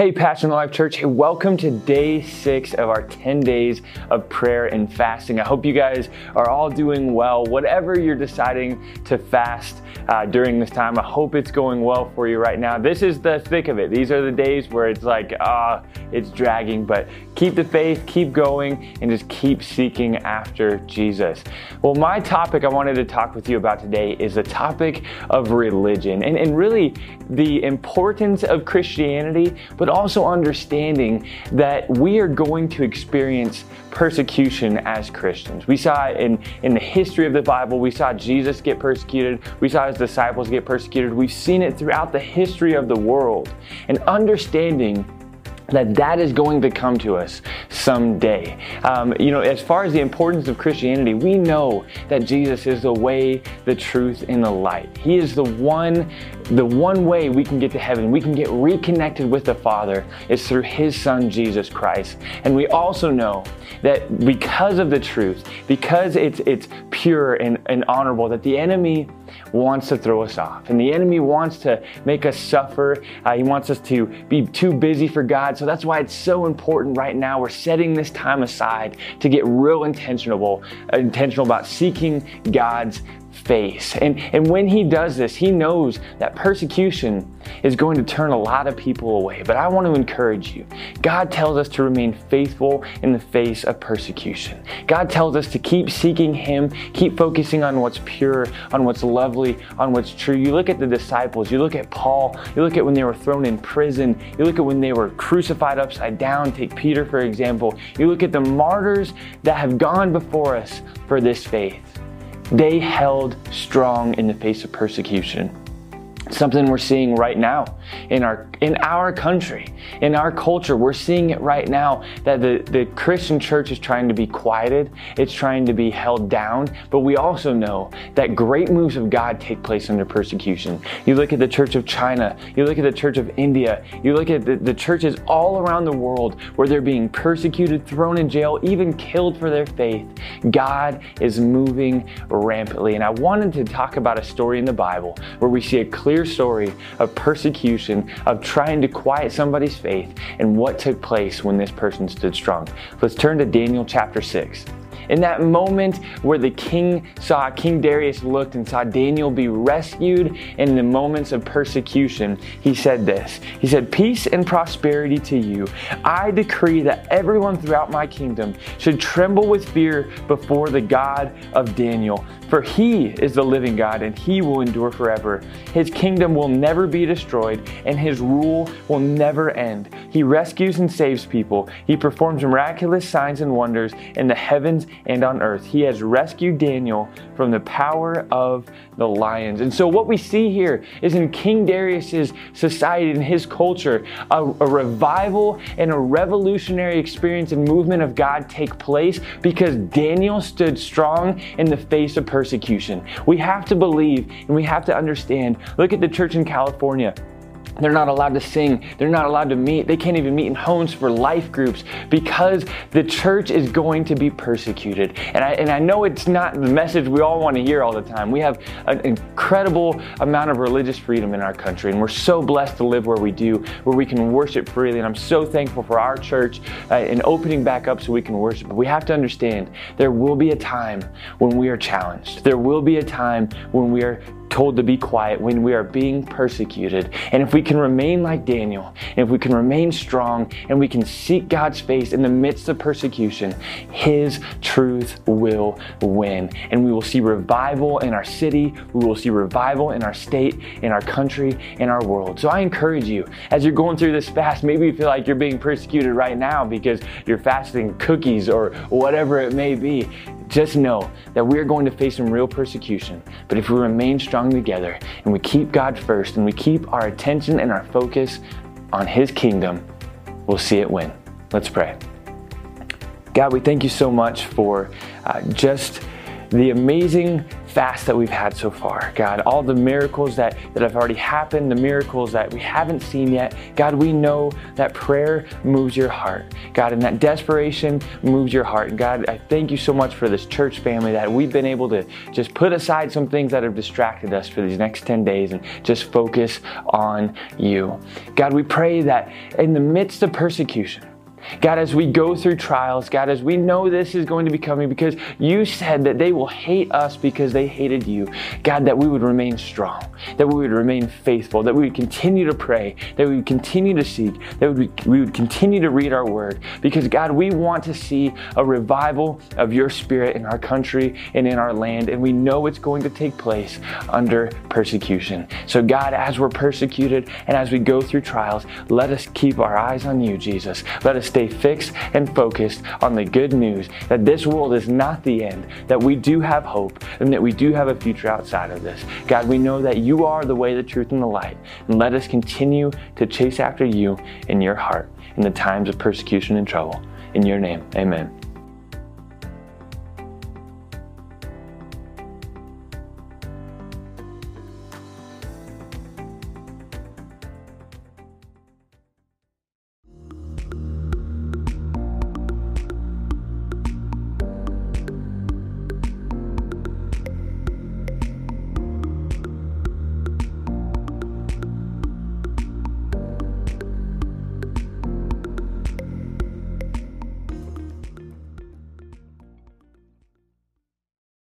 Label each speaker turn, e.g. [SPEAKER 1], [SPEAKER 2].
[SPEAKER 1] Hey, Passionate Life Church. Welcome to day six of our 10 days of prayer and fasting. I hope you guys are all doing well. Whatever you're deciding to fast uh, during this time, I hope it's going well for you right now. This is the thick of it. These are the days where it's like, ah, it's dragging, but keep the faith, keep going, and just keep seeking after Jesus. Well, my topic I wanted to talk with you about today is the topic of religion and, and really the importance of Christianity, but also understanding that we are going to experience persecution as Christians. We saw in, in the history of the Bible. We saw Jesus get persecuted. We saw his disciples get persecuted. We've seen it throughout the history of the world. And understanding that that is going to come to us someday. Um, you know, as far as the importance of Christianity, we know that Jesus is the way, the truth, and the light. He is the one, the one way we can get to heaven. We can get reconnected with the Father is through His Son Jesus Christ. And we also know that because of the truth, because it's it's pure and, and honorable, that the enemy wants to throw us off. And the enemy wants to make us suffer. Uh, he wants us to be too busy for God. So that's why it's so important right now. We're setting this time aside to get real intentional, intentional about seeking God's face. And, and when he does this, he knows that persecution is going to turn a lot of people away. But I want to encourage you. God tells us to remain faithful in the face of persecution. God tells us to keep seeking him, keep focusing on what's pure, on what's lovely, on what's true. You look at the disciples, you look at Paul, you look at when they were thrown in prison, you look at when they were crucified upside down. Take Peter, for example. You look at the martyrs that have gone before us for this faith. They held strong in the face of persecution something we're seeing right now in our in our country in our culture. We're seeing it right now that the, the christian church is trying to be quieted it's trying to be held down. But we also know that great moves of god take place under persecution. You look at the church of china you look at the church of india you look at the, the churches all around the world where they're being persecuted thrown in jail even killed for their faith. God is moving rampantly. And i wanted to talk about a story in the bible where we see a clear clear story of persecution, of trying to quiet somebody's faith, and what took place when this person stood strong. Let's turn to Daniel chapter 6. In that moment where the king saw, King Darius looked and saw Daniel be rescued in the moments of persecution, he said this. He said, Peace and prosperity to you. I decree that everyone throughout my kingdom should tremble with fear before the God of Daniel. For he is the living God and he will endure forever. His kingdom will never be destroyed and his rule will never end. He rescues and saves people. He performs miraculous signs and wonders in the heavens and on earth. He has rescued Daniel from the power of the lions. And so, what we see here is in King Darius's society, in his culture, a, a revival and a revolutionary experience and movement of God take place because Daniel stood strong in the face of persecution. We have to believe and we have to understand. Look at the church in California. They're not allowed to sing. They're not allowed to meet. They can't even meet in homes for life groups because the church is going to be persecuted. And I, and I know it's not the message we all want to hear all the time. We have an incredible amount of religious freedom in our country, and we're so blessed to live where we do, where we can worship freely. And I'm so thankful for our church uh, and opening back up so we can worship. But we have to understand there will be a time when we are challenged. There will be a time when we are told to be quiet when we are being persecuted. And if we can remain like Daniel, and if we can remain strong, and we can seek God's face in the midst of persecution, His truth will win. And we will see revival in our city, we will see revival in our state, in our country, in our world. So I encourage you, as you're going through this fast, maybe you feel like you're being persecuted right now because you're fasting cookies or whatever it may be. Just know that we are going to face some real persecution. But if we remain strong together and we keep God first and we keep our attention and our focus on His kingdom, we'll see it win. Let's pray. God, we thank you so much for uh, just the amazing fast that we've had so far. God, all the miracles that, that have already happened, the miracles that we haven't seen yet. God, we know that prayer moves your heart. God, and that desperation moves your heart. And God, I thank you so much for this church family that we've been able to just put aside some things that have distracted us for these next 10 days and just focus on you. God, we pray that in the midst of persecution, God, as we go through trials, God, as we know this is going to be coming because you said that they will hate us because they hated you. God, that we would remain strong, that we would remain faithful, that we would continue to pray, that we would continue to seek, that we would, continue to read our word. Because, God, we want to see a revival of your spirit in our country and in our land, and we know it's going to take place under persecution. So, God, as we're persecuted and as we go through trials, let us keep our eyes on you, Jesus. Let us stay fixed and focused on the good news that this world is not the end, that we do have hope, and that we do have a future outside of this. God, we know that you are the way, the truth, and the light. And let us continue to chase after you in your heart in the times of persecution and trouble. In your name, amen.